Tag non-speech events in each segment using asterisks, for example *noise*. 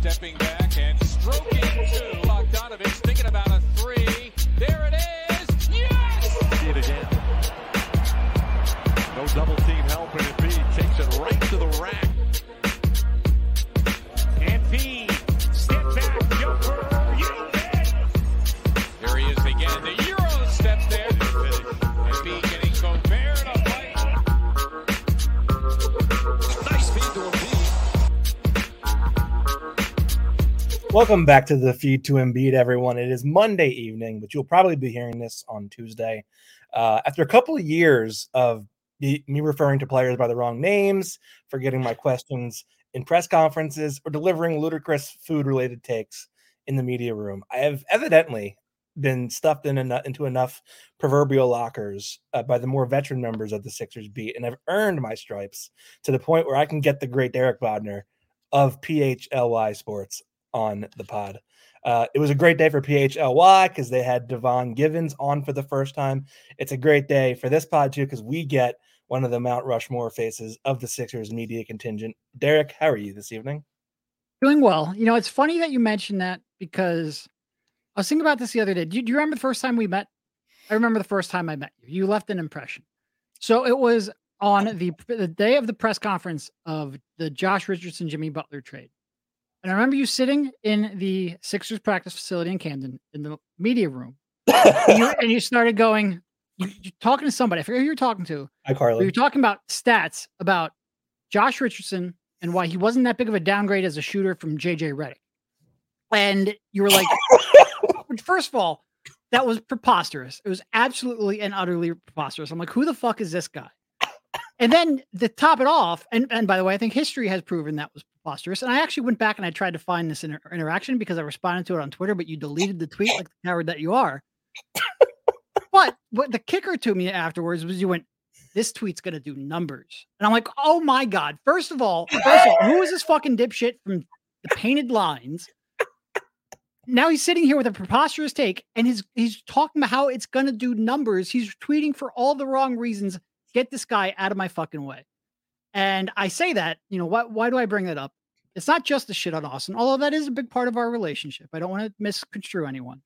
stepping back and stroking two. Bogdanovich thinking about a three. There it is. Yes! See it again. No double team help, and Embiid takes it right to the rack. Welcome back to the feed to Embiid, everyone. It is Monday evening, but you'll probably be hearing this on Tuesday. Uh, after a couple of years of me referring to players by the wrong names, forgetting my questions in press conferences, or delivering ludicrous food related takes in the media room, I have evidently been stuffed in eno- into enough proverbial lockers uh, by the more veteran members of the Sixers beat, and I've earned my stripes to the point where I can get the great Derek Bodner of PHLY Sports on the pod. Uh, it was a great day for PHLY because they had Devon Givens on for the first time. It's a great day for this pod too because we get one of the Mount Rushmore faces of the Sixers media contingent. Derek, how are you this evening? Doing well. You know, it's funny that you mentioned that because I was thinking about this the other day. Do you, do you remember the first time we met? I remember the first time I met you. You left an impression. So it was on the the day of the press conference of the Josh Richardson Jimmy Butler trade. And I remember you sitting in the Sixers practice facility in Camden in the media room. And you, and you started going, you, you're talking to somebody. I forget who you're talking to. Hi, Carly. you're talking about stats about Josh Richardson and why he wasn't that big of a downgrade as a shooter from JJ Redick. And you were like, *laughs* first of all, that was preposterous. It was absolutely and utterly preposterous. I'm like, who the fuck is this guy? And then to top it off, and, and by the way, I think history has proven that was preposterous. And I actually went back and I tried to find this inter- interaction because I responded to it on Twitter, but you deleted the tweet like the coward that you are. but what the kicker to me afterwards was you went, this tweet's gonna do numbers. And I'm like, oh my god. First of all, first of all, who is this fucking dipshit from the painted lines? Now he's sitting here with a preposterous take, and he's he's talking about how it's gonna do numbers. He's tweeting for all the wrong reasons. Get this guy out of my fucking way. And I say that, you know, what why do I bring that up? It's not just the shit on Austin, although that is a big part of our relationship. I don't want to misconstrue anyone.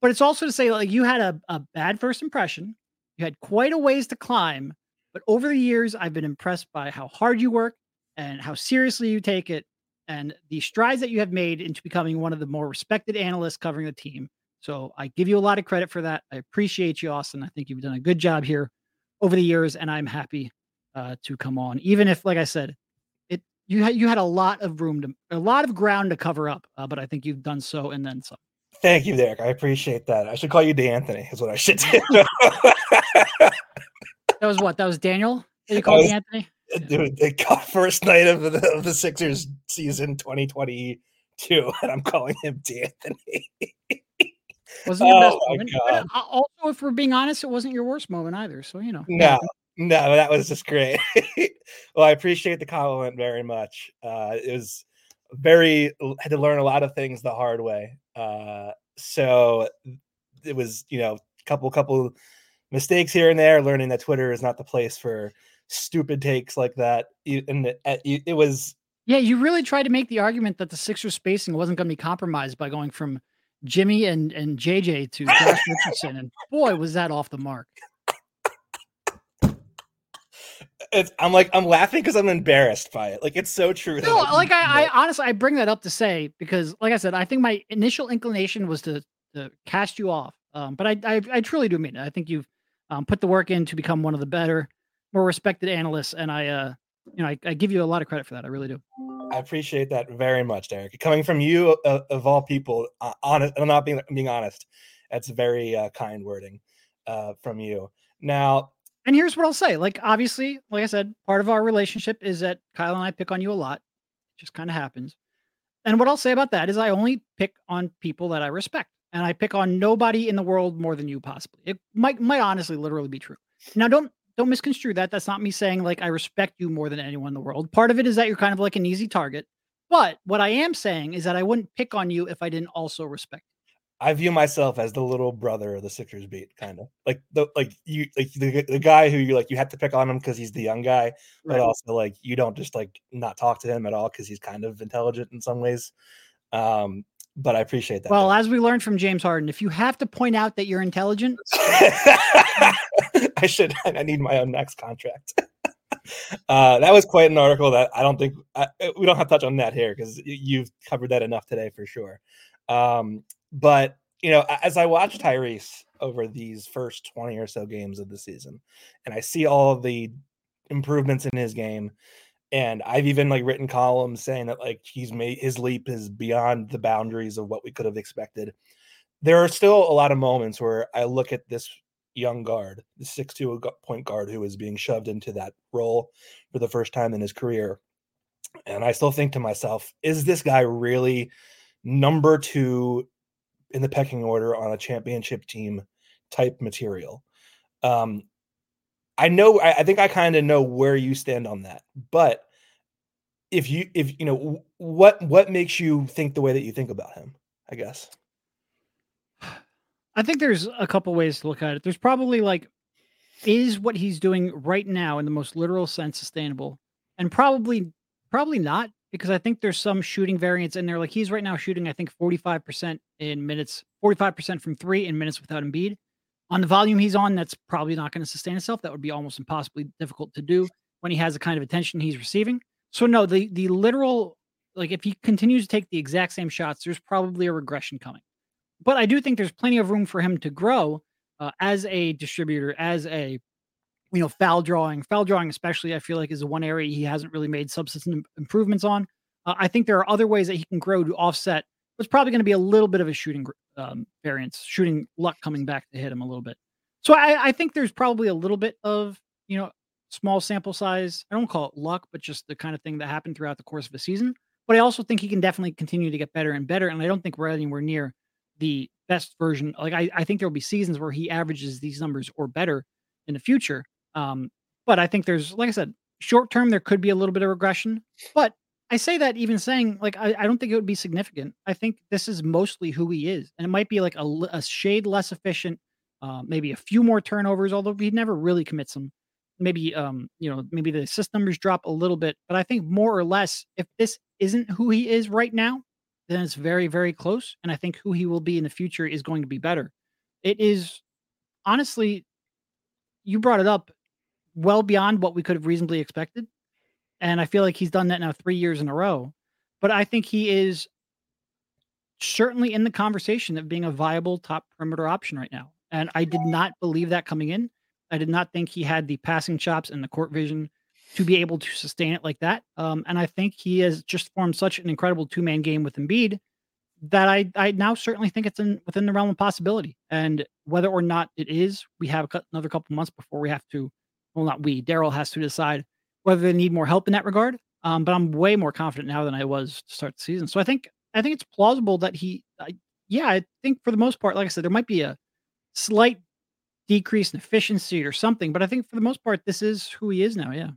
But it's also to say, like, you had a, a bad first impression. You had quite a ways to climb, but over the years, I've been impressed by how hard you work and how seriously you take it and the strides that you have made into becoming one of the more respected analysts covering the team. So I give you a lot of credit for that. I appreciate you, Austin. I think you've done a good job here over the years, and I'm happy uh, to come on, even if, like I said, it you had you had a lot of room to a lot of ground to cover up, uh, but I think you've done so and then some. Thank you, Derek. I appreciate that. I should call you DeAnthony, is what I should do. *laughs* That was what? That was Daniel. Did you call was- Anthony? Dude, the *laughs* first night of the, of the Sixers season 2022, and I'm calling him DeAnthony. *laughs* Wasn't your best Oh my moment. But, uh, also, if we're being honest, it wasn't your worst moment either. So you know. No, no, that was just great. *laughs* well, I appreciate the compliment very much. Uh, it was very had to learn a lot of things the hard way. Uh, so it was, you know, a couple couple mistakes here and there. Learning that Twitter is not the place for stupid takes like that. And it, it it was Yeah, you really tried to make the argument that the Sixers spacing wasn't going to be compromised by going from Jimmy and and JJ to Josh Richardson, and boy, was that off the mark. it's, I'm like I'm laughing because I'm embarrassed by it. Like it's so true. No, like I, I *laughs* honestly, I bring that up to say because, like I said, I think my initial inclination was to to cast you off, um, but I, I I truly do mean it. I think you've um, put the work in to become one of the better, more respected analysts, and I, uh, you know, I, I give you a lot of credit for that. I really do. I appreciate that very much, Derek. Coming from you, uh, of all people, uh, honest, I'm not being being honest. That's very uh, kind wording uh, from you. Now, And here's what I'll say. Like, obviously, like I said, part of our relationship is that Kyle and I pick on you a lot. It just kind of happens. And what I'll say about that is I only pick on people that I respect. And I pick on nobody in the world more than you possibly. It might might honestly literally be true. Now don't don't misconstrue that. That's not me saying like I respect you more than anyone in the world. Part of it is that you're kind of like an easy target. But what I am saying is that I wouldn't pick on you if I didn't also respect. you. I view myself as the little brother of the Sixers beat, kind of like the like you like the, the guy who you like you have to pick on him because he's the young guy, but Right. also like you don't just like not talk to him at all because he's kind of intelligent in some ways. Um, but I appreciate that. Well, as we learned from James Harden, if you have to point out that you're intelligent, *laughs* *laughs* I should. I need my own next contract. *laughs* uh, that was quite an article that I don't think I, we don't have to touch on that here because you've covered that enough today for sure. Um, but you know, as I watch Tyrese over these first twenty or so games of the season, and I see all the improvements in his game, and I've even like written columns saying that like he's made his leap is beyond the boundaries of what we could have expected. There are still a lot of moments where I look at this young guard, the six-two point guard who is being shoved into that role for the first time in his career. And I still think to myself, is this guy really number two in the pecking order on a championship team type material? Um, I know, I, I think I kind of know where you stand on that, but if you, if you know, what what makes you think the way that you think about him? I guess. I think there's a couple ways to look at it. There's probably like, is what he's doing right now in the most literal sense sustainable? And probably, probably not, because I think there's some shooting variance in there. Like he's right now shooting, I think 45% in minutes, 45% from three in minutes without Embiid. On the volume he's on, that's probably not going to sustain itself. That would be almost impossibly difficult to do when he has the kind of attention he's receiving. So no, the the literal like if he continues to take the exact same shots, there's probably a regression coming but I do think there's plenty of room for him to grow uh, as a distributor, as a you know foul drawing, foul drawing especially. I feel like is one area he hasn't really made substantive improvements on. Uh, I think there are other ways that he can grow to offset what's probably going to be a little bit of a shooting um, variance, shooting luck coming back to hit him a little bit. So I, I think there's probably a little bit of you know small sample size. I don't call it luck, but just the kind of thing that happened throughout the course of a season. But I also think he can definitely continue to get better and better. And I don't think we're anywhere near the best version. Like I, I think there will be seasons where he averages these numbers or better in the future. Um, but I think there's, like I said, short term there could be a little bit of regression. But I say that even saying like I, I don't think it would be significant. I think this is mostly who he is, and it might be like a, a shade less efficient, uh, maybe a few more turnovers, although he never really commits them. Maybe um, you know, maybe the assist numbers drop a little bit, but I think more or less, if this isn't who he is right now, then it's very, very close. And I think who he will be in the future is going to be better. It is honestly, you brought it up well beyond what we could have reasonably expected. And I feel like he's done that now three years in a row. But I think he is certainly in the conversation of being a viable top perimeter option right now. And I did not believe that coming in. I did not think he had the passing chops and the court vision to be able to sustain it like that. Um, and I think he has just formed such an incredible two man game with Embiid that I I now certainly think it's in within the realm of possibility. And whether or not it is, we have another couple months before we have to. Well, not we. Daryl has to decide whether they need more help in that regard. Um, but I'm way more confident now than I was to start the season. So I think I think it's plausible that he. I, yeah, I think for the most part, like I said, there might be a slight decrease in efficiency or something, but I think for the most part, this is who he is now. Yeah.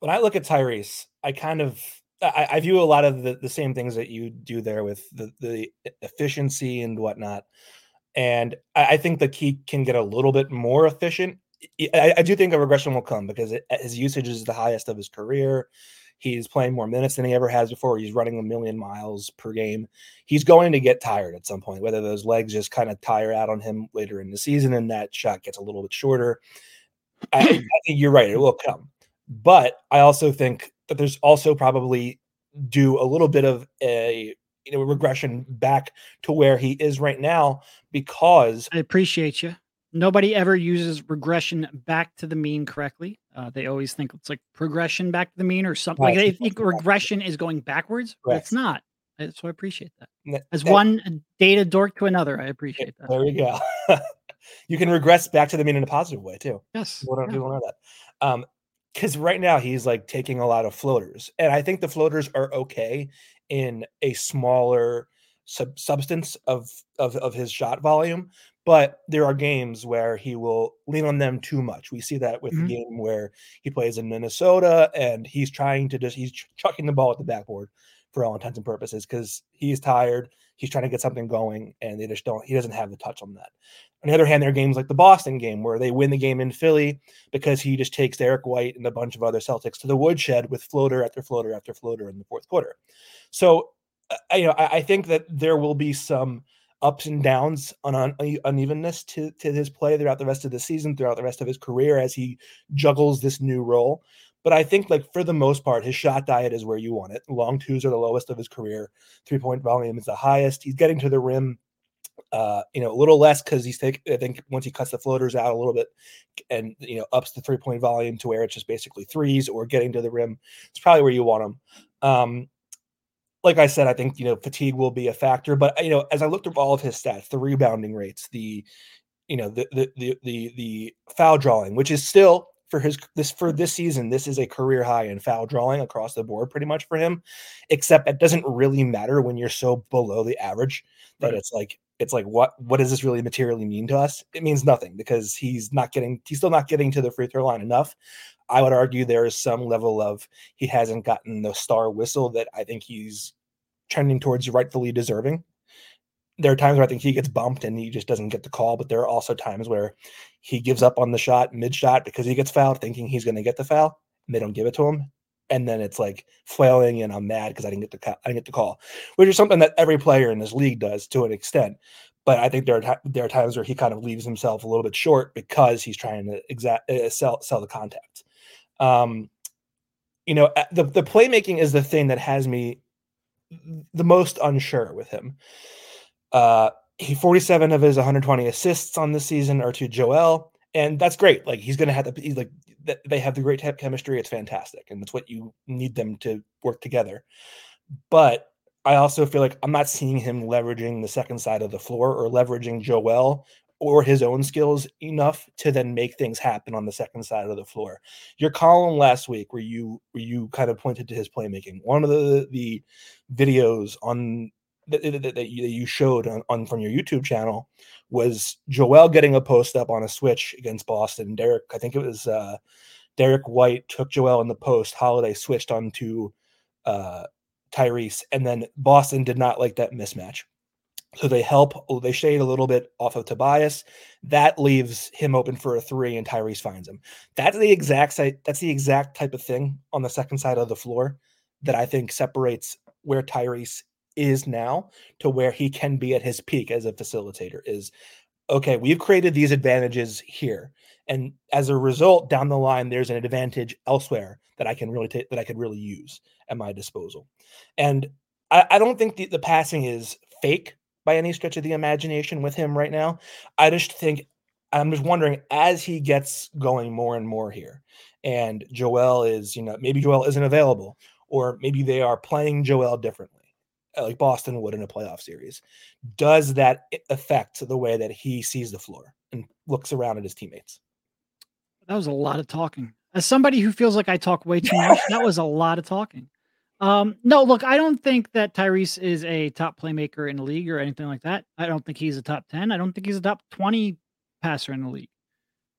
When I look at Tyrese, I kind of I, I view a lot of the, the same things that you do there with the, the efficiency and whatnot. And I, I think the key can get a little bit more efficient. I- I, do think a regression will come because it, his usage is the highest of his career. He's playing more minutes than he ever has before. He's running a million miles per game. He's going to get tired at some point, whether those legs just kind of tire out on him later in the season and that shot gets a little bit shorter. I, I think you're right. It will come. But I also think that there's also probably due a little bit of a you know regression back to where he is right now because I appreciate you. Nobody ever uses regression back to the mean correctly. Uh, they always think it's like progression back to the mean or something. Right, Like they think regression is going backwards, but it's not. So I appreciate that. As that- one data dork to another, I appreciate that. there we go. *laughs* you can regress back to the mean in a positive way too. Yes. People don't, yeah. people know that. Um, because right now he's like taking a lot of floaters, and I think the floaters are okay in a smaller sub- substance of, of of his shot volume. But there are games where he will lean on them too much. We see that with Mhm. the game where he plays in Minnesota, and he's trying to just he's ch- chucking the ball at the backboard for all intents and purposes because he's tired. he's trying to get something going, and they just don't. He doesn't have the touch on that. On the other hand, there are games like the Boston game where they win the game in Philly because he just takes Derrick White and a bunch of other Celtics to the woodshed with floater after floater after floater in the fourth quarter. So, uh, you know, I, I think that there will be some ups and downs on, on unevenness to, to his play throughout the rest of the season, throughout the rest of his career as he juggles this new role. But I think, like for the most part, his shot diet is where you want it. Long twos are the lowest of his career. Three point volume is the highest. He's getting to the rim, uh, you know, a little less because he's take, I think once he cuts the floaters out a little bit, and you know, ups the three point volume to where it's just basically threes or getting to the rim. It's probably where you want him. Um, like I said, I think you know fatigue will be a factor. But you know, as I looked at all of his stats, the rebounding rates, the you know the the the the, the foul drawing, which is still for his this for this season this is a career high in foul drawing across the board pretty much for him except it doesn't really matter when you're so below the average that right. it's like it's like what what does this really materially mean to us? It means nothing because he's not getting he's still not getting to the free throw line enough. I would argue there is some level of he hasn't gotten the star whistle that i think he's trending towards rightfully deserving. There are times where I think he gets bumped and he just doesn't get the call, but there are also times where he gives up on the shot mid shot because he gets fouled, thinking he's going to get the foul, and they don't give it to him. And then it's like flailing, and I'm mad because I didn't get the I didn't get the call, which is something that every player in this league does to an extent. But I think there are there are times where he kind of leaves himself a little bit short because he's trying to exact uh, sell sell the contact. Um, you know, the the playmaking is the thing that has me the most unsure with him uh, he 47 of his 120 assists on this season are to Joel, and that's great. Like he's to have to. He's like they have the great type chemistry. It's fantastic, and it's what you need them to work together. But I also feel like I'm not seeing him leveraging the second side of the floor or leveraging Joel or his own skills enough to then make things happen on the second side of the floor. Your column last week where you where you kind of pointed to his playmaking. One of the the videos on that, that, that you showed on, on, from your YouTube channel was Joel getting a post up on a switch against Boston. Derek, I think it was uh, Derrick White took Joel in the post. Holiday switched onto uh, Tyrese, and then Boston did not like that mismatch. So they help, they shade a little bit off of Tobias. That leaves him open for a three, and Tyrese finds him. That's the exact site. That's the exact type of thing on the second side of the floor that I think separates where Tyrese is now to where he can be at his peak as a facilitator is okay we've created these advantages here and as a result down the line there's an advantage elsewhere that i can really take that i could really use at my disposal. And i, I don't think the, the passing is fake by any stretch of the imagination with him right now. I just think i'm just wondering as he gets going more and more here and joel is you know maybe joel isn't available or maybe they are playing joel differently like Boston would in a playoff series. Does that affect the way that he sees the floor and looks around at his teammates? That was a lot of talking. As somebody who feels like I talk way too much, that was a lot of talking. Um, no, look, I don't think that Tyrese is a top playmaker in the league or anything like that. I don't think he's a top 10. I don't think he's a top 20 passer in the league.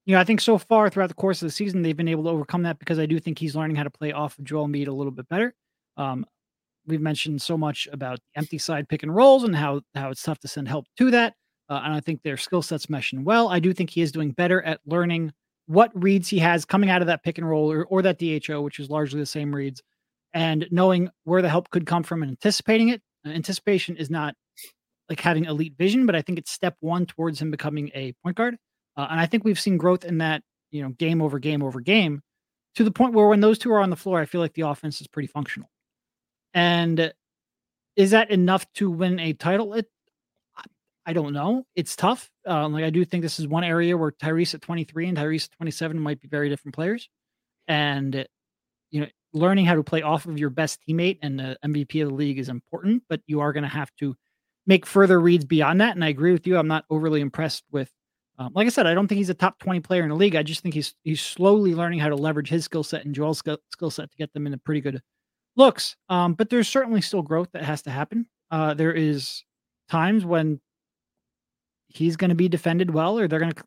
You know, I think so far throughout the course of the season, they've been able to overcome that because I do think he's learning how to play off of Joel Embiid a little bit better. Um, we've mentioned so much about empty side pick and rolls and how how it's tough to send help to that. Uh, and I think their skill sets meshing well. I do think he is doing better at learning what reads he has coming out of that pick and roll or, or that DHO, which is largely the same reads, and knowing where the help could come from and anticipating it. Uh, anticipation is not like having elite vision, but I think it's step one towards him becoming a point guard. Uh, and I think we've seen growth in that, you know, game over game over game to the point where when those two are on the floor, I feel like the offense is pretty functional. And is that enough to win a title? It, I don't know. It's tough. Um, like I do think this is one area where Tyrese at 23 and Tyrese at 27 might be very different players. And you know, learning how to play off of your best teammate and the MVP of the league is important, but you are going to have to make further reads beyond that. And I agree with you. I'm not overly impressed with. Um, like I said, I don't think he's a top 20 player in the league. I just think he's he's slowly learning how to leverage his skill set and Joel's skill set to get them in a pretty good looks. Um, but there's certainly still growth that has to happen. Uh, there is times when he's going to be defended well, or they're going to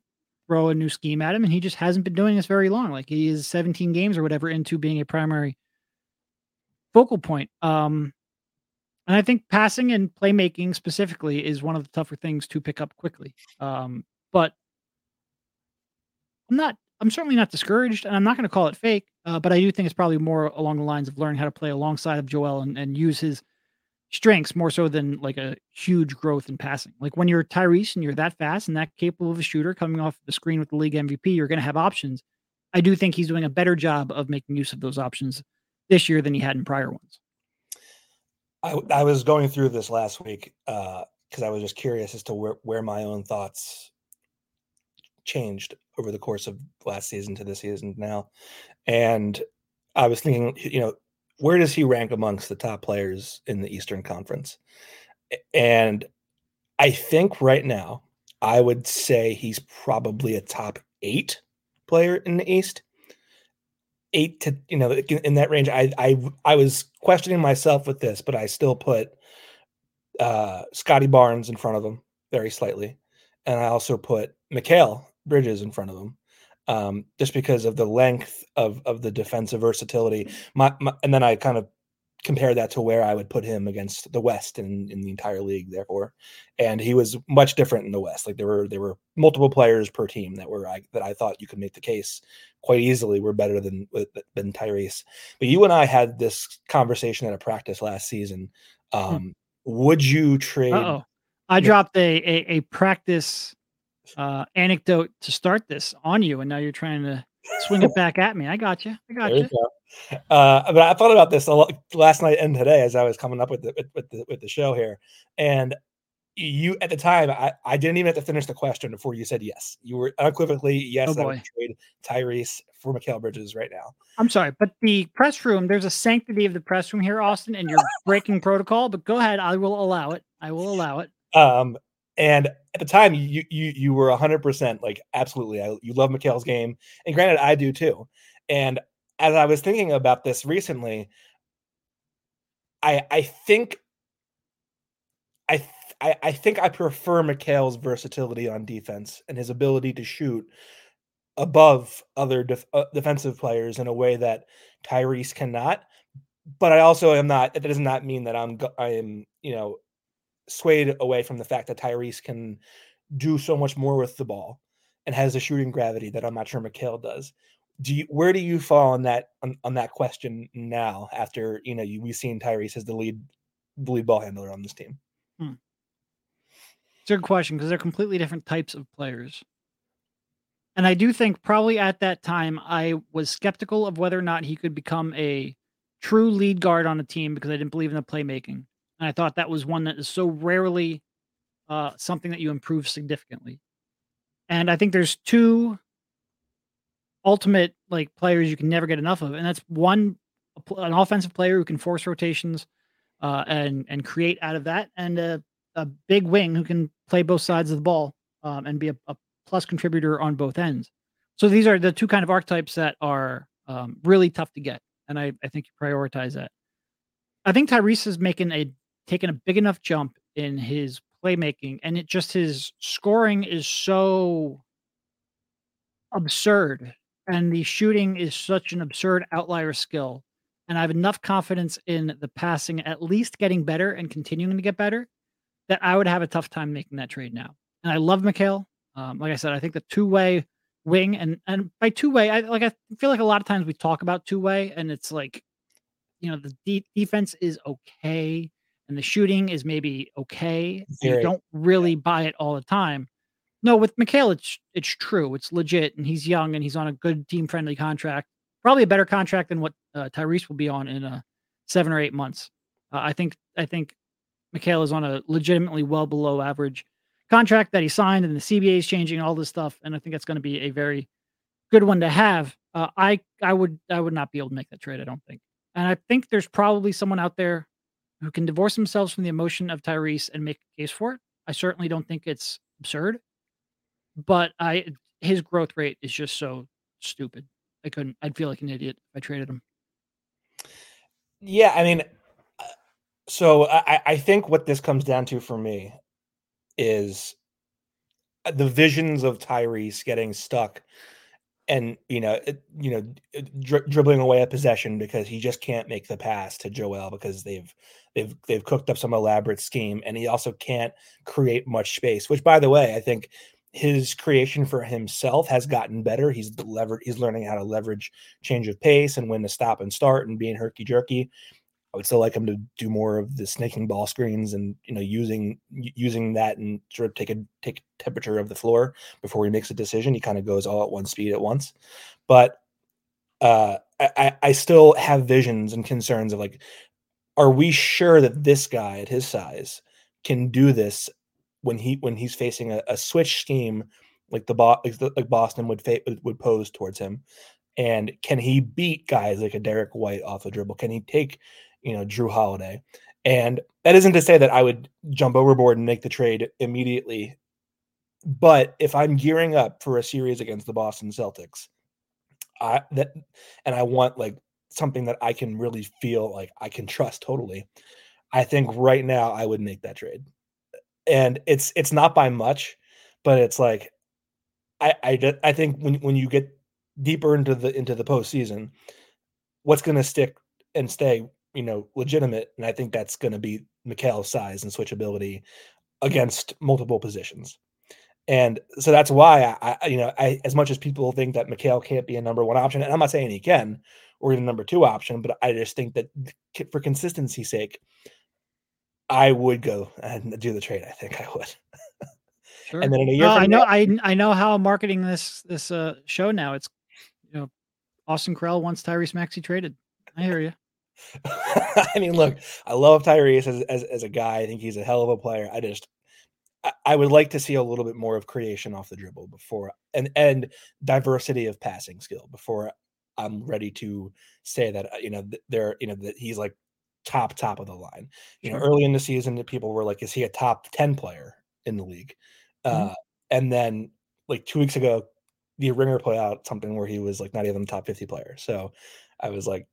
throw a new scheme at him, and he just hasn't been doing this very long. Like he is 17 games or whatever into being a primary focal point. Um, And I think passing and playmaking specifically is one of the tougher things to pick up quickly. Um, but I'm not. I'm certainly not discouraged, and I'm not going to call it fake. Uh, but I do think it's probably more along the lines of learning how to play alongside of Joel and, and use his strengths more so than like a huge growth in passing. Like when you're Tyrese and you're that fast and that capable of a shooter coming off the screen with the league MVP, you're going to have options. I do think he's doing a better job of making use of those options this year than he had in prior ones. I, I was going through this last week because uh, I was just curious as to where, where my own thoughts changed over the course of last season to this season now. And I was thinking, you know, where does he rank amongst the top players in the Eastern Conference? And I think right now, I would say he's probably a top eight player in the East. Eight to you know in that range. I I I was questioning myself with this, but I still put uh Scottie Barnes in front of him very slightly, and I also put Mikal Bridges in front of him um, just because of the length of of the defensive versatility. My, my, and then I kind of compare that to where I would put him against the West in, in the entire league. Therefore, and he was much different in the West. Like there were there were multiple players per team that were I, that I thought you could make the case quite easily were better than than Tyrese. But you and I had this conversation at a practice last season. Hmm. Um, hmm. Would you trade? Oh, I dropped a, a, a practice uh, anecdote to start this on you, and now you're trying to swing it back at me. I got you. I got you. you uh, but I thought about this a lot last night and today as I was coming up with the, with, the with the show here, and you at the time I, I didn't even have to finish the question before you said yes. You were unequivocally yes. Oh I would trade Tyrese for Mikal Bridges right now. I'm sorry, but the press room there's a sanctity of the press room here, Austin, and you're breaking protocol. But go ahead, I will allow it. I will allow it. Um, and at the time, you you you were hundred percent like absolutely. I, you love Mikal's game, and granted, I do too. And as I was thinking about this recently, I I think I I, I think I prefer Mikal's versatility on defense and his ability to shoot above other def, uh, defensive players in a way that Tyrese cannot. But I also am not. That does not mean that I'm I am you know swayed away from the fact that Tyrese can do so much more with the ball and has a shooting gravity that I'm not sure Mikal does. Do you, where do you fall on that on, on that question now after you know you, we've seen Tyrese as the lead the lead ball handler on this team? Hmm. It's a good question because they're completely different types of players. And I do think probably at that time I was skeptical of whether or not he could become a true lead guard on a team because I didn't believe in the playmaking. And I thought that was one that is so rarely uh, something that you improve significantly. And I think there's two ultimate like players you can never get enough of, and that's one an offensive player who can force rotations uh, and and create out of that, and a, a big wing who can play both sides of the ball um, and be a, a, plus contributor on both ends. So these are the two kind of archetypes that are um, really tough to get, and I, I think you prioritize that. I think Tyrese is making a taken a big enough jump in his playmaking and it just his scoring is so absurd and the shooting is such an absurd outlier skill and I have enough confidence in the passing at least getting better and continuing to get better that I would have a tough time making that trade now. And I love Mikal. Um, like I said, I think the two way wing and and by two way, I like I feel like a lot of times we talk about two way and it's like, you know, the de- defense is okay and the shooting is maybe okay. You don't really buy it all the time. No, with Mikal, it's it's true. It's legit, and he's young and he's on a good team friendly contract. Probably a better contract than what uh, Tyrese will be on in uh, seven or eight months. Uh, I think I think Mikal is on a legitimately well below average contract that he signed, and the CBA is changing all this stuff, and I think that's going to be a very good one to have. Uh, I I would I would not be able to make that trade. I don't think, and I think there's probably someone out there who can divorce themselves from the emotion of Tyrese and make a case for it. I certainly don't think it's absurd, but I his growth rate is just so stupid. I couldn't. I'd feel like an idiot if I traded him. Yeah, I mean, uh, so I, I think what this comes down to for me is uh, the visions of Tyrese getting stuck and you know, it, you know, dri- dribbling away a possession because he just can't make the pass to Joel because they've they've they've cooked up some elaborate scheme, and he also can't create much space. Which, by the way, I think his creation for himself has gotten better. He's levered. He's learning how to leverage change of pace and when to stop and start and being herky jerky. I would still like him to do more of the snaking ball screens and you know using using that and sort of take a take temperature of the floor before he makes a decision. He kind of goes all at one speed at once, but uh, I, I still have visions and concerns of like, are we sure that this guy at his size can do this when he when he's facing a, a switch scheme like the like Boston would fa- would pose towards him, and can he beat guys like a Derrick White off the dribble? Can he take you know, Jrue Holiday. And that isn't to say that I would jump overboard and make the trade immediately. But if I'm gearing up for a series against the Boston Celtics, I that and I want like something that I can really feel like I can trust totally. I think right now I would make that trade. And it's it's not by much, but it's like I I, I think when when you get deeper into the into the postseason, what's going to stick and stay you know, legitimate. And I think that's going to be Mikal's size and switchability against multiple positions. And so that's why I, I, you know, I, as much as people think that Mikal can't be a number one option, and I'm not saying he can, or even number two option, but I just think that for consistency's sake, I would go and do the trade. I think I would. *laughs* Sure. and then in a year, I know, now, I I know how I'm marketing this this uh, show now. It's you know, Austin Krell wants Tyrese Maxey traded. I hear you. *laughs* I mean, look, I love Tyrese as, as, as a guy. I think he's a hell of a player. I just I, I would like to see a little bit more of creation off the dribble before and and diversity of passing skill before I'm ready to say that uh, you know they're you know that he's like top top of the line. You know, early in the season, people were like, "Is he a top ten player in the league?" Mm-hmm. Uh, and then like two weeks ago, the ringer put out something where he was like not even the top fifty player. So I was like,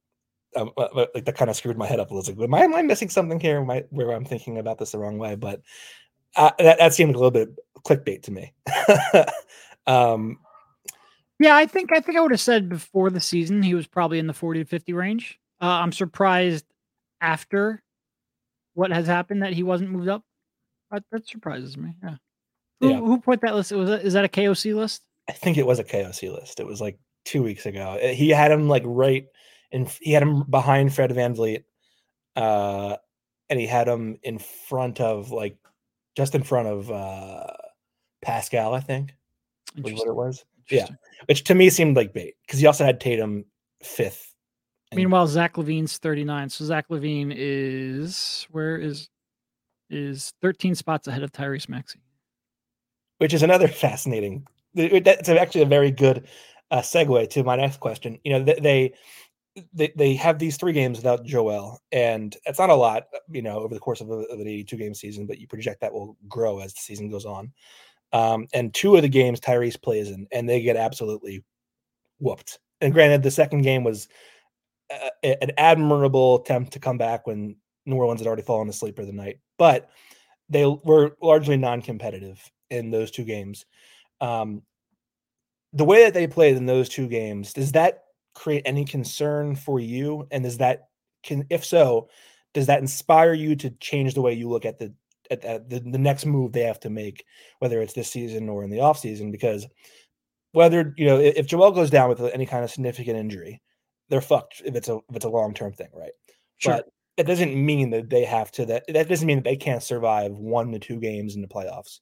um, like that kind of screwed my head up a little. Like, am I, am I missing something here? Am I, where I'm thinking about this the wrong way? But uh, that, that seemed a little bit clickbait to me. *laughs* um, yeah, I think I think I would have said before the season he was probably in the 40 to 50 range. Uh, I'm surprised after what has happened that he wasn't moved up. That, that surprises me. Yeah. Who, yeah. who put that list? Was that, is that a KOC list? I think it was a KOC list. It was like two weeks ago. He had him like right and he had him behind Fred VanVleet, uh, and he had him in front of like just in front of uh, Pascal, I think was what it was. Yeah, which to me seemed like bait because he also had Tatum fifth. Meanwhile, Zach LaVine's thirty nine. So Zach LaVine is where is is thirteen spots ahead of Tyrese Maxey, which is another *laughs* fascinating. That's actually a very good uh, segue to my next question. You know, they they, they have these three games without Joel, and it's not a lot, you know, over the course of, a, of an 82 game season, but you project that will grow as the season goes on. Um, and two of the games Tyrese plays in, and they get absolutely whooped. And granted, the second game was a, an admirable attempt to come back when New Orleans had already fallen asleep for the night, but they were largely non competitive in those two games. Um, the way that they played in those two games, does that create any concern for you? And does that can if so, does that inspire you to change the way you look at the at, at the, the next move they have to make, whether it's this season or in the off season? Because whether you know if Joel goes down with any kind of significant injury, they're fucked if it's a if it's a long term thing, right? Sure. But it doesn't mean that they have to that that doesn't mean that they can't survive one to two games in the playoffs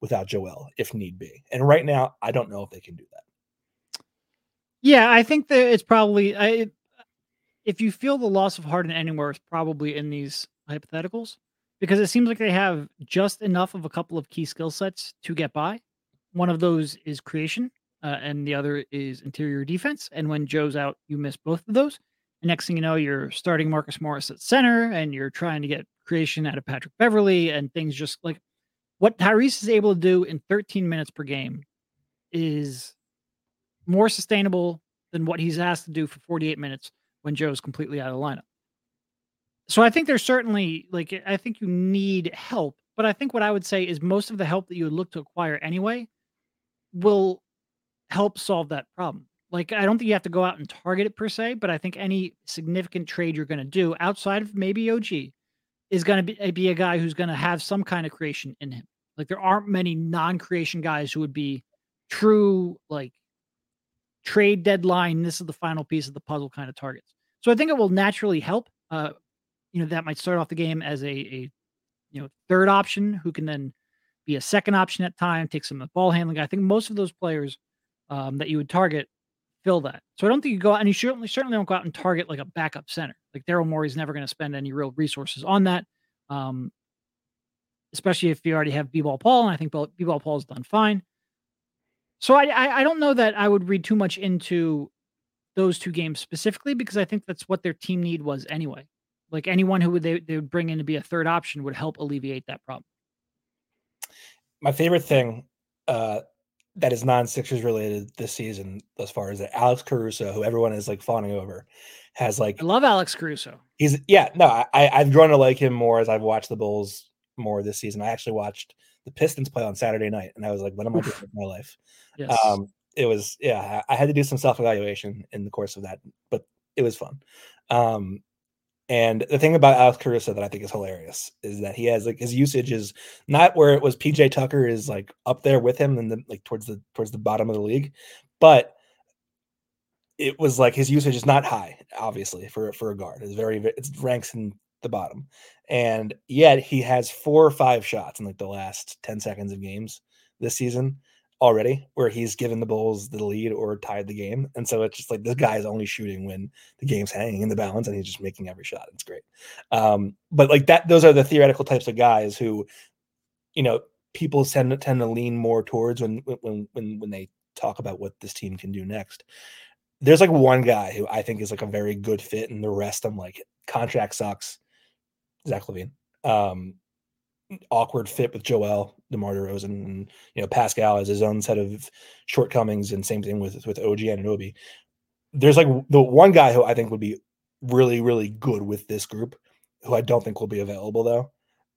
without Joel if need be. And right now, I don't know if they can do that. Yeah, I think that it's probably I, if you feel the loss of Harden anywhere, it's probably in these hypotheticals because it seems like they have just enough of a couple of key skill sets to get by. One of those is creation, uh, and the other is interior defense. And when Joe's out, you miss both of those. And next thing you know, you're starting Marcus Morris at center, and you're trying to get creation out of Patrick Beverley, and things just like what Tyrese is able to do in 13 minutes per game is more sustainable than what he's asked to do for 48 minutes when Joe's completely out of the lineup. So I think there's certainly like I think you need help, but I think what I would say is most of the help that you would look to acquire anyway will help solve that problem. Like I don't think you have to go out and target it per se, but I think any significant trade you're going to do outside of maybe OG is going to be, be a guy who's going to have some kind of creation in him. Like there aren't many non-creation guys who would be true like trade deadline. This is the final piece of the puzzle kind of targets. So I think it will naturally help. Uh, you know that might start off the game as a, a you know third option who can then be a second option at time, take some of the ball handling. I think most of those players um, that you would target fill that. So I don't think you go out and you certainly certainly don't go out and target like a backup center. Like Daryl Morey's never going to spend any real resources on that. Um, especially if you already have B-ball Paul, and I think B-ball Paul's done fine. So I, I, I don't know that I would read too much into those two games specifically because I think that's what their team need was anyway. Like anyone who would they, they would bring in to be a third option would help alleviate that problem. My favorite thing uh, that is non-Sixers related this season thus far is that Alex Caruso, who everyone is like fawning over, has like I love Alex Caruso. He's yeah, no, I I've grown to like him more as I've watched the Bulls more this season. I actually watched the Pistons play on Saturday night, and I was like, "What am I doing with my life?" Yes. Um, it was yeah, I had to do some self evaluation in the course of that, but it was fun. Um, and the thing about Alex Caruso that I think is hilarious is that he has like his usage is not where it was PJ Tucker is like up there with him and then like towards the towards the bottom of the league, but it was like his usage is not high, obviously for for a guard. It's very it ranks in the bottom, and yet he has four or five shots in like the last ten seconds of games this season already where he's given the Bulls the lead or tied the game. And so it's just like this guy is only shooting when the game's hanging in the balance and he's just making every shot. It's great. Um, but like that, those are the theoretical types of guys who, you know, people tend to tend to lean more towards when when when when they talk about what this team can do next. There's like one guy who I think is like a very good fit, and the rest I'm like contract sucks. Zach LaVine. Um, awkward fit with Joel, DeMar DeRozan, and you know Pascal has his own set of shortcomings, and same thing with with OG Anunoby. There's like the one guy who I think would be really really good with this group, who I don't think will be available though,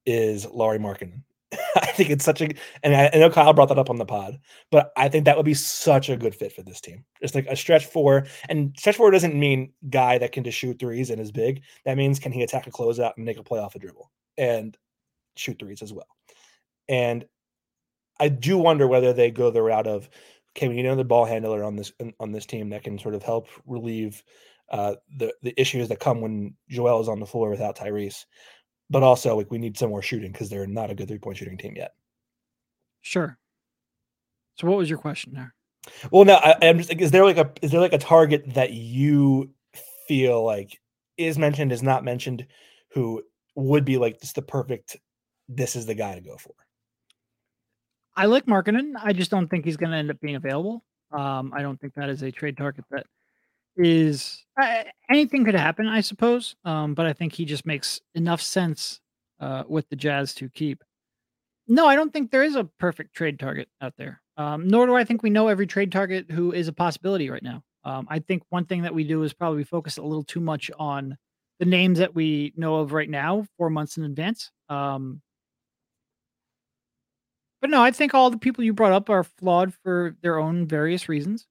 is Lauri Markkanen. *laughs* I think it's such a, and I, I, know Kyle brought that up on the pod, but I think that would be such a good fit for this team. It's like a stretch four, and stretch four doesn't mean guy that can just shoot threes and is big. That means can he attack a closeout and make a play off a dribble? And shoot threes as well. And I do wonder whether they go the route of okay, we need another ball handler on this on this team that can sort of help relieve uh, the the issues that come when Joel is on the floor without Tyrese. But also, like we need some more shooting because they're not a good three point shooting team yet. Sure. So, what was your question there? Well, no, I, am just like, is there like a is there like a target that you feel like is mentioned, is not mentioned, who would be like just the perfect this is the guy to go for. I like Markkanen. I just don't think he's going to end up being available. Um, I don't think that is a trade target that is uh, anything could happen, I suppose. Um, but I think he just makes enough sense uh, with the Jazz to keep. No, I don't think there is a perfect trade target out there. Um, nor do I think we know every trade target who is a possibility right now. Um, I think one thing that we do is probably focus a little too much on the names that we know of right now, four months in advance. Um, but no, I think all the people you brought up are flawed for their own various reasons.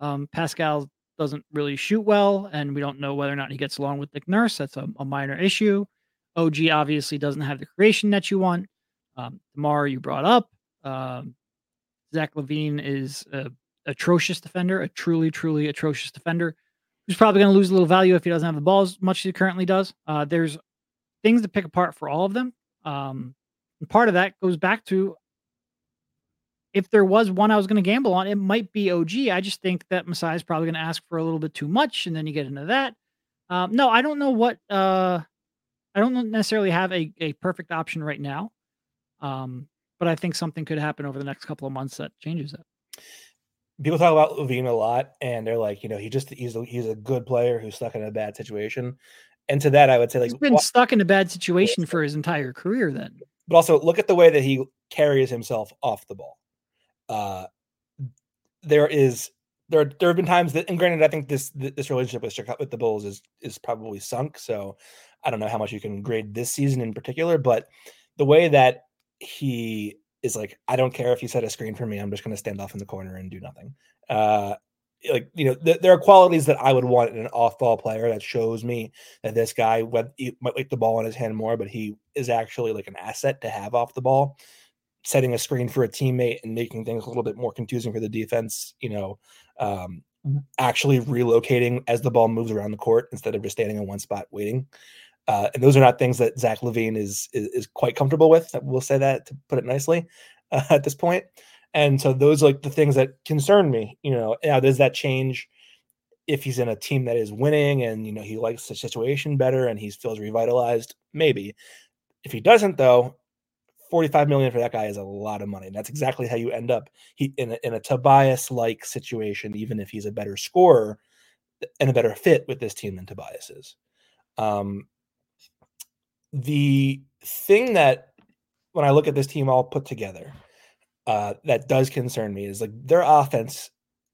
Um, Pascal doesn't really shoot well, and we don't know whether or not he gets along with Nick Nurse. That's a, a minor issue. OG obviously doesn't have the creation that you want. Um, DeMar, you brought up. Um, Zach LaVine is a atrocious defender, a truly, truly atrocious defender who's probably going to lose a little value if he doesn't have the ball as much as he currently does. Uh, there's things to pick apart for all of them. Um, and part of that goes back to if there was one I was going to gamble on, it might be OG. I just think that Masai is probably going to ask for a little bit too much, and then you get into that. Um, no, I don't know what. Uh, I don't necessarily have a, a perfect option right now, um, but I think something could happen over the next couple of months that changes it. People talk about LaVine a lot, and they're like, you know, he just he's a, he's a good player who's stuck in a bad situation. And to that, I would say, like, he's been stuck in a bad situation for his entire career. Then, but also look at the way that he carries himself off the ball uh, there is there there have been times that, and granted, I think this this relationship with Chicago with the Bulls is is probably sunk. So I don't know how much you can grade this season in particular, but the way that he is like, I don't care if you set a screen for me, I'm just going to stand off in the corner and do nothing. Uh, like you know th- there are qualities that I would want in an off-ball player that shows me that this guy what might like the ball in his hand more, but he is actually like an asset to have off the ball, setting a screen for a teammate and making things a little bit more confusing for the defense. You know, um, actually relocating as the ball moves around the court instead of just standing in one spot waiting. Uh, and those are not things that Zach LaVine is, is, is quite comfortable with. We'll say that to put it nicely uh, at this point. And so those are like the things that concern me. You know, now does that change if he's in a team that is winning and you know he likes the situation better and he feels revitalized? Maybe. If he doesn't, though, 45 million for that guy is a lot of money. And that's exactly how you end up he in a, in a Tobias like situation, even if he's a better scorer and a better fit with this team than Tobias is. Um, the thing that when I look at this team all put together, uh, that does concern me is like their offense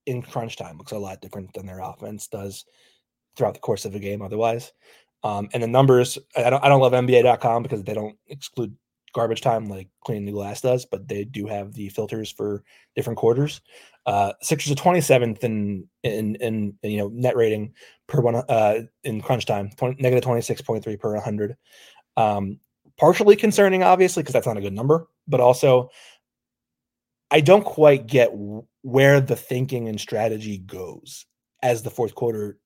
in crunch time looks a lot different than their offense does throughout the course of a game otherwise. Um, and the numbers, I don't, I don't love NBA.com because they don't exclude garbage time like cleaning the glass does, but they do have the filters for different quarters. Uh, Sixers are 27th in, in, in, you know, net rating per one, uh, in crunch time, 20, negative 26.3 per 100. Um, partially concerning, obviously, because that's not a good number, but also I don't quite get where the thinking and strategy goes as the fourth quarter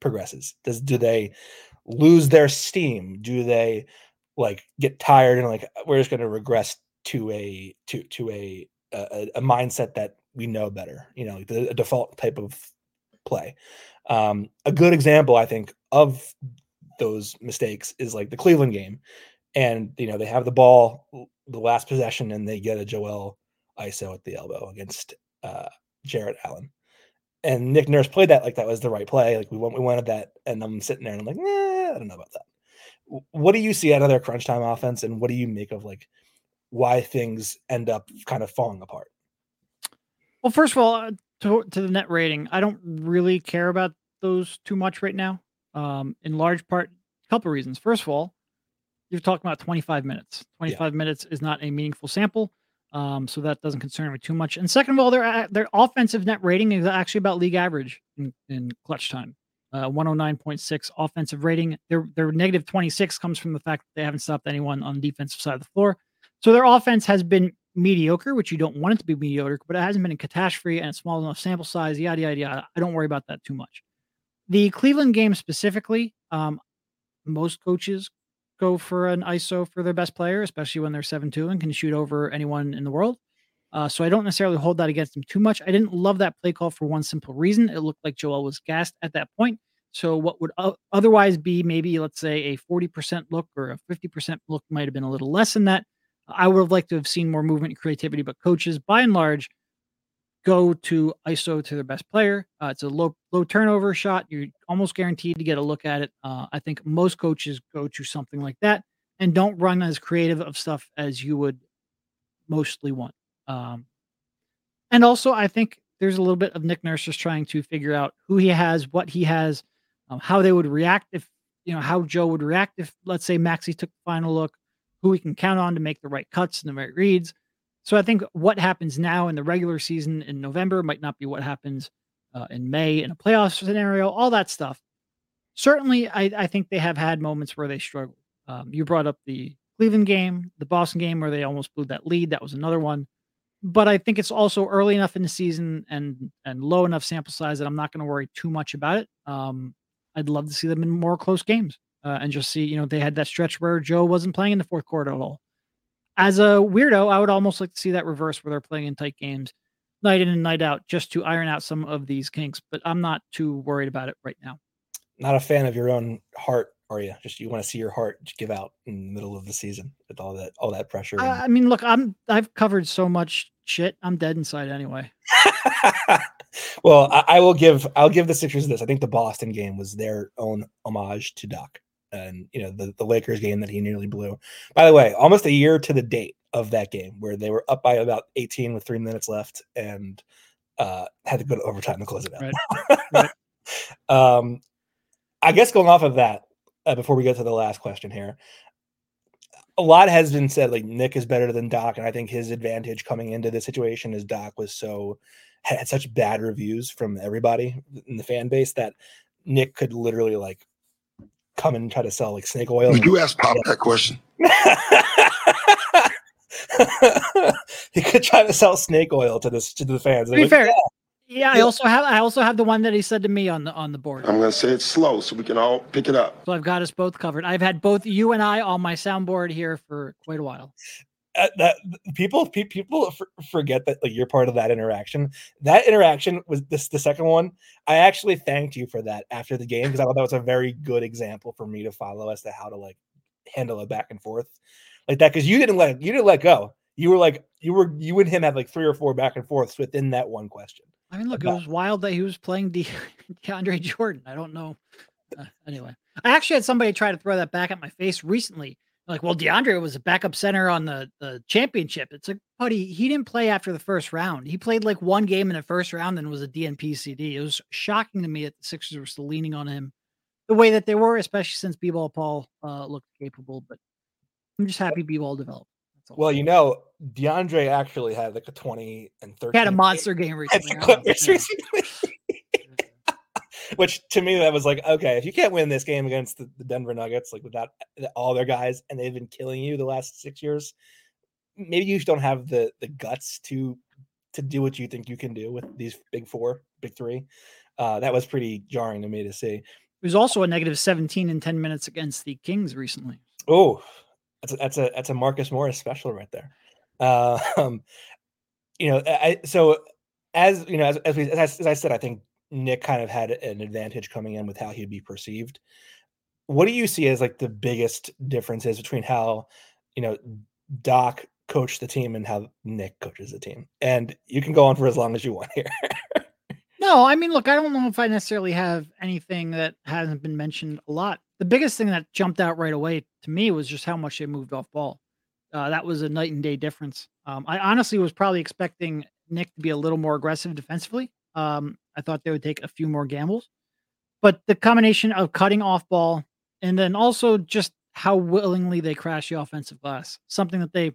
progresses. Does do they lose their steam? Do they like get tired and like we're just going to regress to a to to a, a, a mindset that we know better? You know, the a default type of play. Um, a good example, I think, of those mistakes is like the Cleveland game, and you know they have the ball the last possession and they get a Joel ISO at the elbow against uh, Jarrett Allen. And Nick Nurse played that like that was the right play. Like we want, we wanted that, and I'm sitting there and I'm like, nah, I don't know about that. What do you see out of their crunch time offense, and what do you make of like why things end up kind of falling apart? Well, first of all, uh, to, to the net rating, I don't really care about those too much right now. Um, in large part, a couple of reasons. First of all, you're talking about 25 minutes. 25 yeah. minutes is not a meaningful sample. Um, so that doesn't concern me too much. And second of all, their their offensive net rating is actually about league average in, in clutch time. Uh, 109.6 offensive rating. Their their negative 26 comes from the fact that they haven't stopped anyone on the defensive side of the floor. So their offense has been mediocre, which you don't want it to be mediocre, but it hasn't been a catastrophe and a small enough sample size. Yada yada yada. I don't worry about that too much. The Cleveland game specifically, um, most coaches go for an ISO for their best player, especially when they're 7 2 and can shoot over anyone in the world. Uh, so I don't necessarily hold that against him too much. I didn't love that play call for one simple reason. It looked like Joel was gassed at that point. So what would otherwise be maybe, let's say, a 40% look or a 50% look might have been a little less than that. I would have liked to have seen more movement and creativity, but coaches, by and large, go to ISO to their best player. Uh, it's a low low turnover shot. You're almost guaranteed to get a look at it. Uh, I think most coaches go to something like that and don't run as creative of stuff as you would mostly want. Um, and also, I think there's a little bit of Nick Nurse just trying to figure out who he has, what he has, um, how they would react if you know how Joe would react if, let's say, Maxey took the final look, who we can count on to make the right cuts and the right reads. So I think what happens now in the regular season in November might not be what happens uh, in May in a playoff scenario, all that stuff. Certainly, I, I think they have had moments where they struggle. Um, you brought up the Cleveland game, the Boston game where they almost blew that lead. That was another one. But I think it's also early enough in the season and and low enough sample size that I'm not going to worry too much about it. Um, I'd love to see them in more close games uh, and just see, you know, they had that stretch where Joe wasn't playing in the fourth quarter at all as a weirdo, I would almost like to see that reverse where they're playing in tight games night in and night out just to iron out some of these kinks, but I'm not too worried about it right now. Not a fan of your own heart, are you? Just you want to see your heart give out in the middle of the season with all that all that pressure. And... I, mean, look, I'm I've covered so much shit. I'm dead inside anyway. *laughs* well, I, I, will give I'll give the Sixers this. I think the Boston game was their own homage to Doc and you know the, the Lakers game that he nearly blew. By the way, almost a year to the date of that game where they were up by about 18 with three minutes left and uh, had to go to overtime to close it out. Right. *laughs* right. um, I guess going off of that, uh, before we get to the last question here, a lot has been said. Like Nick is better than Doc, and I think his advantage coming into this situation is Doc was so had such bad reviews from everybody in the fan base that Nick could literally like come and try to sell like snake oil. You asked Pop that question. *laughs* he could try to sell snake oil to this to the fans. To be Like, fair, yeah, yeah, I also have I also have the one that he said to me on the on the board. I'm gonna say it slow so we can all pick it up. So I've got us both covered. I've had both you and I on my soundboard here for quite a while. uh, that people pe- people f- forget that like you're part of that interaction. That interaction was this the second one. I actually thanked you for that after the game because I thought that was a very good example for me to follow as to how to like handle it back and forth like that because you didn't let you didn't let go. You were like you were you and him had like three or four back and forths within that one question. I mean, look, it was wild that he was playing De- *laughs* DeAndre Jordan. I don't know. Uh, anyway, I actually had somebody try to throw that back at my face recently. Like, well, DeAndre was a backup center on the, the championship. It's like, buddy, he didn't play after the first round. He played like one game in the first round and was a DNP CD. It was shocking to me that the Sixers were still leaning on him the way that they were, especially since B-ball Paul uh, looked capable. But I'm just happy B-ball developed. Well, you know, DeAndre actually had like a 20 and 30. had a monster game *laughs* recently. the I know, Clippers yeah. recently. *laughs* Which to me, that was like, okay, if you can't win this game against the, the Denver Nuggets, like without all their guys, and they've been killing you the last six years, maybe you don't have the the guts to to do what you think you can do with these big four, big three. Uh, that was pretty jarring to me to see. He was also a negative 17 in 10 minutes against the Kings recently. Oh, that's a, that's a that's a Marcus Morris special right there. Uh, *laughs* um, you know, I so as you know, as as, we, as, I, as I said, I think Nick kind of had an advantage coming in with how he'd be perceived. What do you see as like the biggest differences between how you know Doc coached the team and how Nick coaches the team? And you can go on for as long as you want here. *laughs* No, I mean, look, I don't know if I necessarily have anything that hasn't been mentioned a lot. The biggest thing that jumped out right away to me was just how much they moved off ball. Uh, that was a night and day difference. Um, I honestly was probably expecting Nick to be a little more aggressive defensively. Um, I thought they would take a few more gambles, but the combination of cutting off ball and then also just how willingly they crash the offensive glass, something that they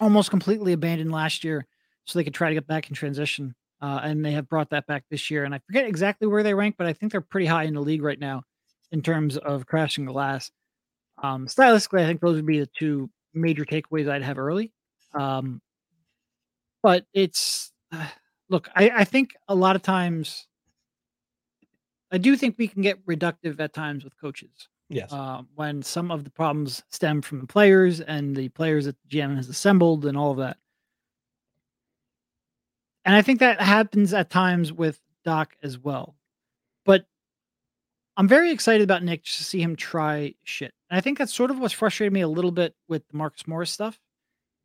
almost completely abandoned last year so they could try to get back in transition. Uh, and they have brought that back this year. And I forget exactly where they rank, but I think they're pretty high in the league right now in terms of crashing glass. Um, stylistically, I think those would be the two major takeaways I'd have early. Um, but it's uh, *sighs* look, I, I think a lot of times, I do think we can get reductive at times with coaches yes. uh, when some of the problems stem from the players and the players that the GM has assembled and all of that. And I think that happens at times with Doc as well. But I'm very excited about Nick just to see him try shit. And I think that's sort of what's frustrated me a little bit with the Marcus Morris stuff.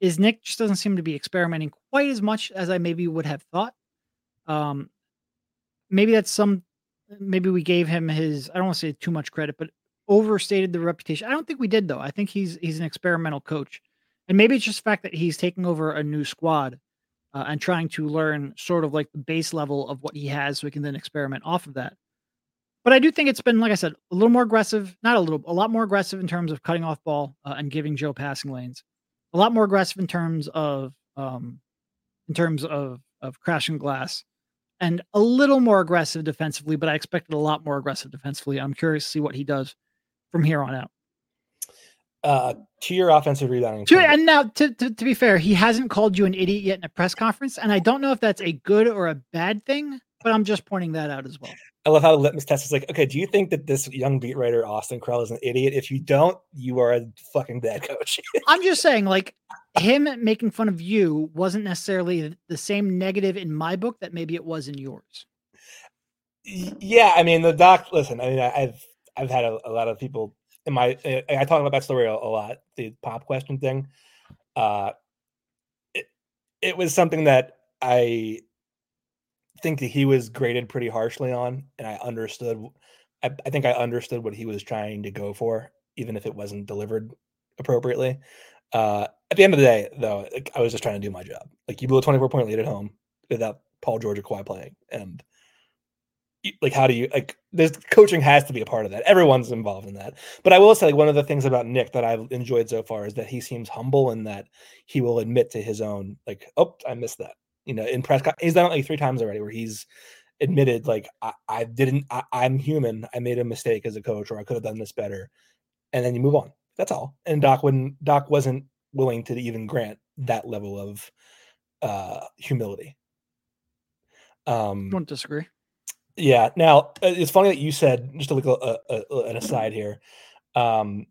Is Nick just doesn't seem to be experimenting quite as much as I maybe would have thought. Um, maybe that's some. Maybe we gave him his. I don't want to say too much credit, but overstated the reputation. I don't think we did though. I think he's he's an experimental coach, and maybe it's just the fact that he's taking over a new squad uh, and trying to learn sort of like the base level of what he has, so he can then experiment off of that. But I do think it's been, like I said, a little more aggressive. Not a little, a lot more aggressive in terms of cutting off ball uh, and giving Joe passing lanes. A lot more aggressive in terms of um, in terms of of crashing glass, and a little more aggressive defensively. But I expected a lot more aggressive defensively. I'm curious to see what he does from here on out. Uh, to your offensive rebounding. To, and now, to, to, to be fair, he hasn't called you an idiot yet in a press conference, and I don't know if that's a good or a bad thing, but I'm just pointing that out as well. I love how the litmus test is like, okay, do you think that this young beat writer Austin Krell is an idiot? If you don't, you are a fucking bad coach. *laughs* I'm just saying, like him making fun of you wasn't necessarily the same negative in my book that maybe it was in yours. Yeah, I mean the doc. Listen, I mean I've I've had a, a lot of people in my. I I talk about that story a, a lot. The pop question thing. Uh, it it was something that I think that he was graded pretty harshly on, and I understood. I, I think I understood what he was trying to go for, even if it wasn't delivered appropriately. Uh, at the end of the day, though, like, I was just trying to do my job. Like you blew a twenty-four point lead at home without Paul George or Kawhi playing, and like how do you like there's coaching has to be a part of that everyone's involved in that but i will say like one of the things about nick that i've enjoyed so far is that he seems humble and that he will admit to his own like oh i missed that you know in press he's done it like three times already where he's admitted like i, I didn't I, i'm human i made a mistake as a coach or i could have done this better and then you move on that's all and doc when doc wasn't willing to even grant that level of uh humility um Don't disagree. yeah. Now uh, it's funny that you said just a little uh, uh, an aside here. Um,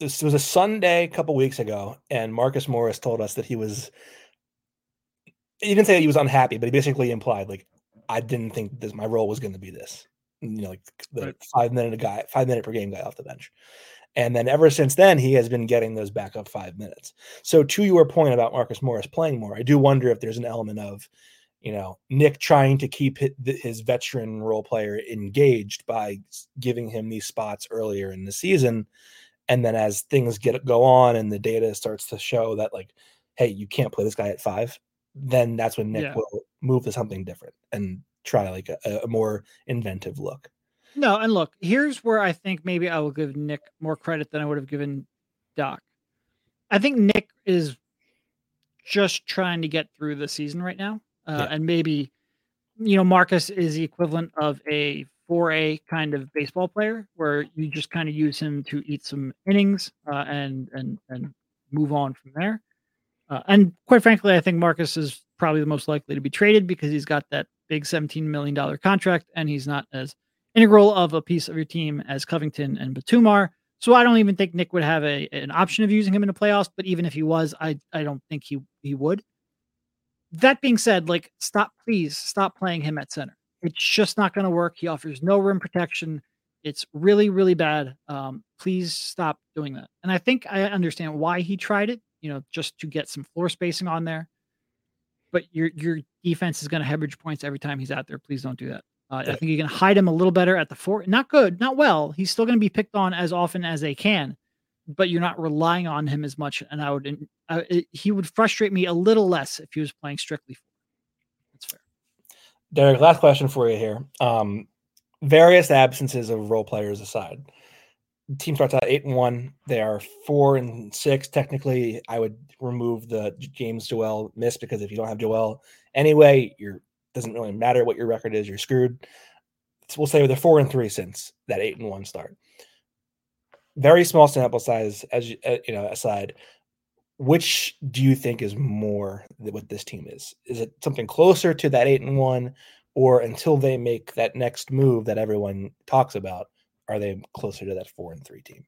this was a Sunday a couple weeks ago, and Marcus Morris told us that he was. He didn't say he was unhappy, but he basically implied like, "I didn't think this my role was going to be this." You know, like the Right. five minute guy, five minute per game guy off the bench. And then ever since then, he has been getting those backup five minutes. So to your point about Marcus Morris playing more, I do wonder if there's an element of you know Nick trying to keep his veteran role player engaged by giving him these spots earlier in the season, and then as things get go on and the data starts to show that like, hey, you can't play this guy at five, then that's when Nick Yeah. will move to something different and try like a, a more inventive look. No, and look, here's where I think maybe I will give Nick more credit than I would have given Doc. I think Nick is just trying to get through the season right now. Uh, Yeah. And maybe, you know, Marcus is the equivalent of a 4A kind of baseball player where you just kind of use him to eat some innings uh, and, and, and move on from there. Uh, and quite frankly, I think Marcus is probably the most likely to be traded because he's got that big $17 million contract and he's not as integral of a piece of your team as Covington and Batumar. So I don't even think Nick would have a an option of using him in the playoffs. But even if he was, I I don't think he he would. That being said, like stop, please stop playing him at center. It's just not going to work. He offers no rim protection. It's really really bad. Um, please stop doing that. And I think I understand why he tried it. You know, just to get some floor spacing on there. But your your defense is going to hemorrhage points every time he's out there. Please don't do that. Uh, I think you can hide him a little better at the four. Not good, not well. He's still going to be picked on as often as they can, but you're not relying on him as much. And I would, I, it, he would frustrate me a little less if he was playing strictly. four. That's fair. Derek, last question for you here. Um, various absences of role players aside, team starts out eight and one. They are four and six. Technically, I would remove the James Joel miss because if you don't have Joel anyway, you're doesn't really matter what your record is. You're screwed. So we'll say they're four and three since that eight and one start. Very small sample size, as you, uh, you know. Aside, which do you think is more what this team is? Is it something closer to that eight and one, or until they make that next move that everyone talks about, are they closer to that four and three team?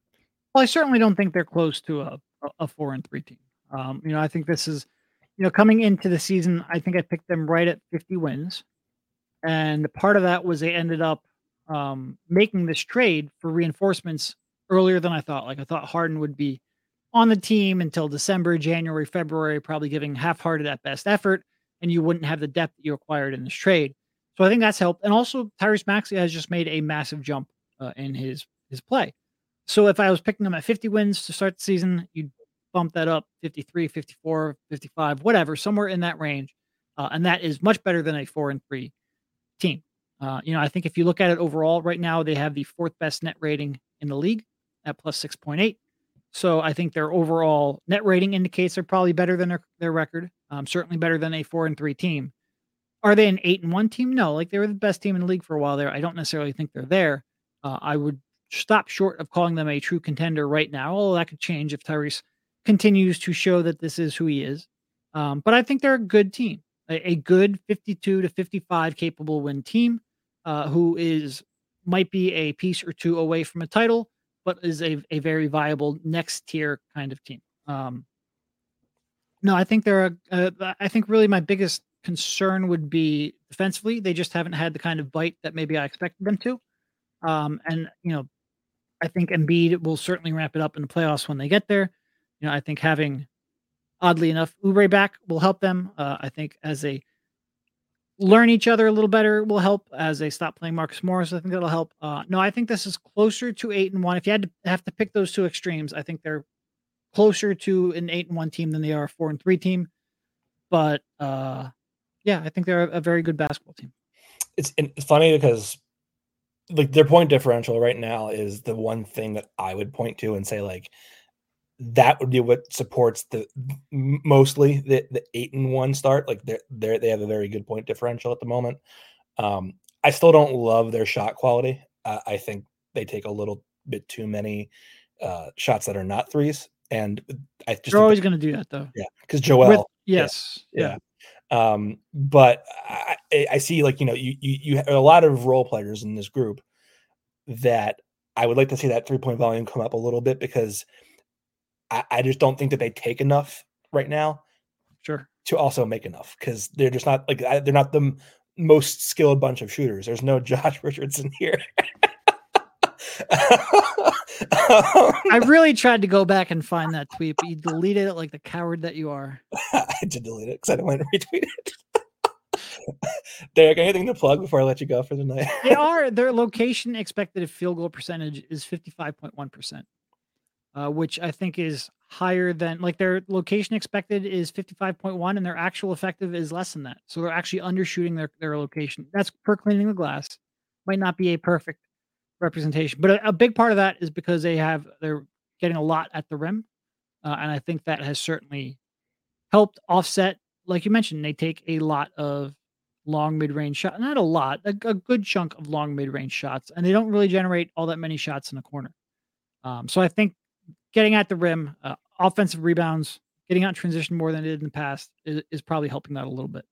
Well, I certainly don't think they're close to a, a- four and three team. Um, you know, I think this is, you know, coming into the season, I think I picked them right at 50 wins. And part of that was they ended up um, making this trade for reinforcements earlier than I thought. Like I thought Harden would be on the team until December, January, February, probably giving half hearted at best effort, and you wouldn't have the depth that you acquired in this trade. So I think that's helped. And also, Tyrese Maxey has just made a massive jump uh, in his his play. So if I was picking them at 50 wins to start the season, you'd bump that up 53, 54, 55, whatever, somewhere in that range. Uh, and that is much better than a four and three team. Uh, you know, I think if you look at it overall right now, they have the fourth best net rating in the league at plus 6.8. So I think their overall net rating indicates they're probably better than their, their record, um, certainly better than a four and three team. Are they an eight and one team? No, like they were the best team in the league for a while there. I don't necessarily think they're there. Uh, I would stop short of calling them a true contender right now. Although that could change if Tyrese continues to show that this is who he is. Um, but I think they're a good team, a, a good 52 to 55 capable win team, uh, who is might be a piece or two away from a title, but is a, a very viable next tier kind of team. Um, no, I think they're a, uh, I think really my biggest concern would be defensively. They just haven't had the kind of bite that maybe I expected them to. Um, and you know, I think Embiid will certainly ramp it up in the playoffs when they get there. You know, I think having, oddly enough, Oubre back will help them. Uh, I think as they learn each other a little better will help. As they stop playing Marcus Morris, I think that'll help. Uh, no, I think this is closer to eight and one. If you had to have to pick those two extremes, I think they're closer to an eight and one team than they are a four and three team. But uh, yeah, I think they're a, a very good basketball team. it's it's funny because like their point differential right now is the one thing that I would point to and say like that would be what supports the mostly the the eight and one start. Like they're they they have a very good point differential at the moment. Um, I still don't love their shot quality. Uh, I think they take a little bit too many uh, shots that are not threes, and I just They're always going to do that though. yeah because Joel With- yes. yeah. Um, but I, I- see like you know you you you have a lot of role players in this group that I would like to see that three point volume come up a little bit because I, I just don't think that they take enough right now Sure. to also make enough because they're just not like they're not the most skilled bunch of shooters. There's no *laughs* Josh Richardson here. *laughs* I *laughs* really tried to go back and find that tweet, but you deleted it like the coward that you are. *laughs* I did delete it because I didn't want to retweet it. *laughs* Derek, anything to plug before I let you go for the night? They are their location expected field goal percentage is 55.1%, uh, which I think is higher than like their location expected is 55.1 and their actual effective is less than that. So they're actually undershooting their, their location. That's per cleaning the glass. Might not be a perfect representation, but a, a big part of that is because they have they're getting a lot at the rim. Uh, and I think that has certainly helped offset, like you mentioned, they take a lot of long mid-range shot not a lot a, a good chunk of long mid-range shots and they don't really generate all that many shots in the corner um, so i think getting at the rim uh, offensive rebounds getting out in transition more than it did in the past is, is probably helping that a little bit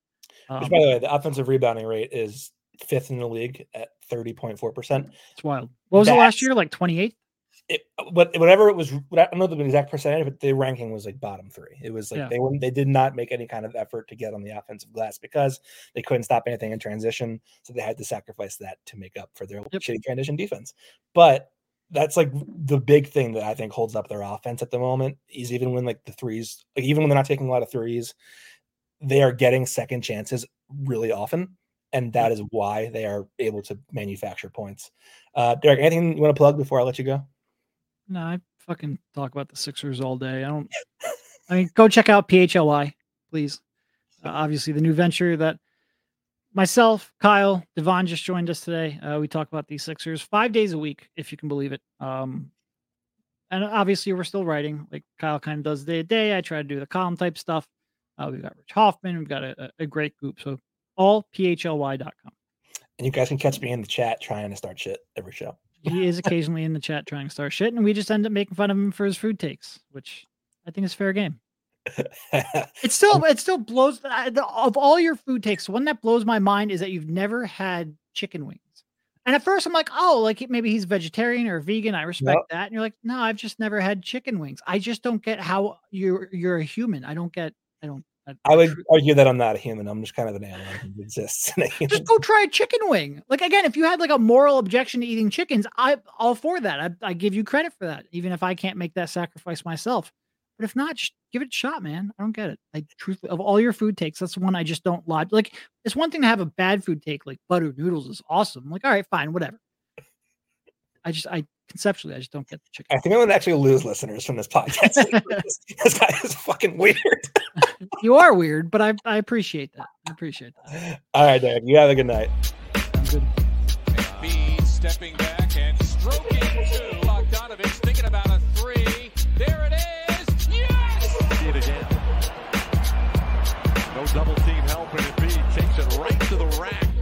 Which, um, by the way, the offensive rebounding rate is fifth in the league at 30.4%. it's wild what was it last year like 28 It, what, whatever it was, I don't know the exact percentage, but the ranking was like bottom three. It was like Yeah. they wouldn't, they did not make any kind of effort to get on the offensive glass because they couldn't stop anything in transition. So they had to sacrifice that to make up for their Yep. shitty transition defense. But that's like the big thing that I think holds up their offense at the moment is even when like the threes, like even when they're not taking a lot of threes, they are getting second chances really often. And that is why they are able to manufacture points. Uh, Derek, anything you want to plug before I let you go? no i fucking talk about the sixers all day i don't *laughs* i mean go check out phly please uh, obviously the new venture that myself, Kyle, Devon just joined us today. Uh, we talk about these Sixers five days a week, if you can believe it. Um, and obviously, we're still writing. Like Kyle kind of does day to day. I try to do the column type stuff. Uh, we've got Rich Hoffman. We've got a, a- a great group. So all phly.com. And you guys can catch me in the chat trying to start shit every show. He is *laughs* occasionally in the chat trying to start shit, and we just end up making fun of him for his food takes, which I think is fair game. It *laughs* still um it still blows I- the, of all your food takes. One that blows my mind is that you've never had chicken wings. And at first I'm like, oh, like maybe he's vegetarian or vegan. I respect that. And you're like, no, I've just never had chicken wings. I just don't get how you're you're a human. I don't get. I don't. I would argue that I'm not a human. I'm just kind of an animal who exists. in a *laughs* human just go try a chicken wing. Like again, if you had like a moral objection to eating chickens, I all for that. I, I give you credit for that, even if I can't make that sacrifice myself. But if not, just give it a shot, man. I don't get it. I truthfully, of all your food takes, that's the one I just don't like. Like it's one thing to have a bad food take, like buttered noodles is awesome. I'm like, all right, fine, whatever. I just, I conceptually, I just don't get the chicken. I think I'm going to actually lose listeners from this podcast. *laughs* *laughs* this guy is fucking weird. You are weird, but I, I appreciate that. I appreciate that. All right, Derek. You have a good night. Good. Embiid stepping back and stroking two. Bogdanovich thinking about a three. There it is. Yes! See it again. No double team help, and Embiid takes it right to the rack.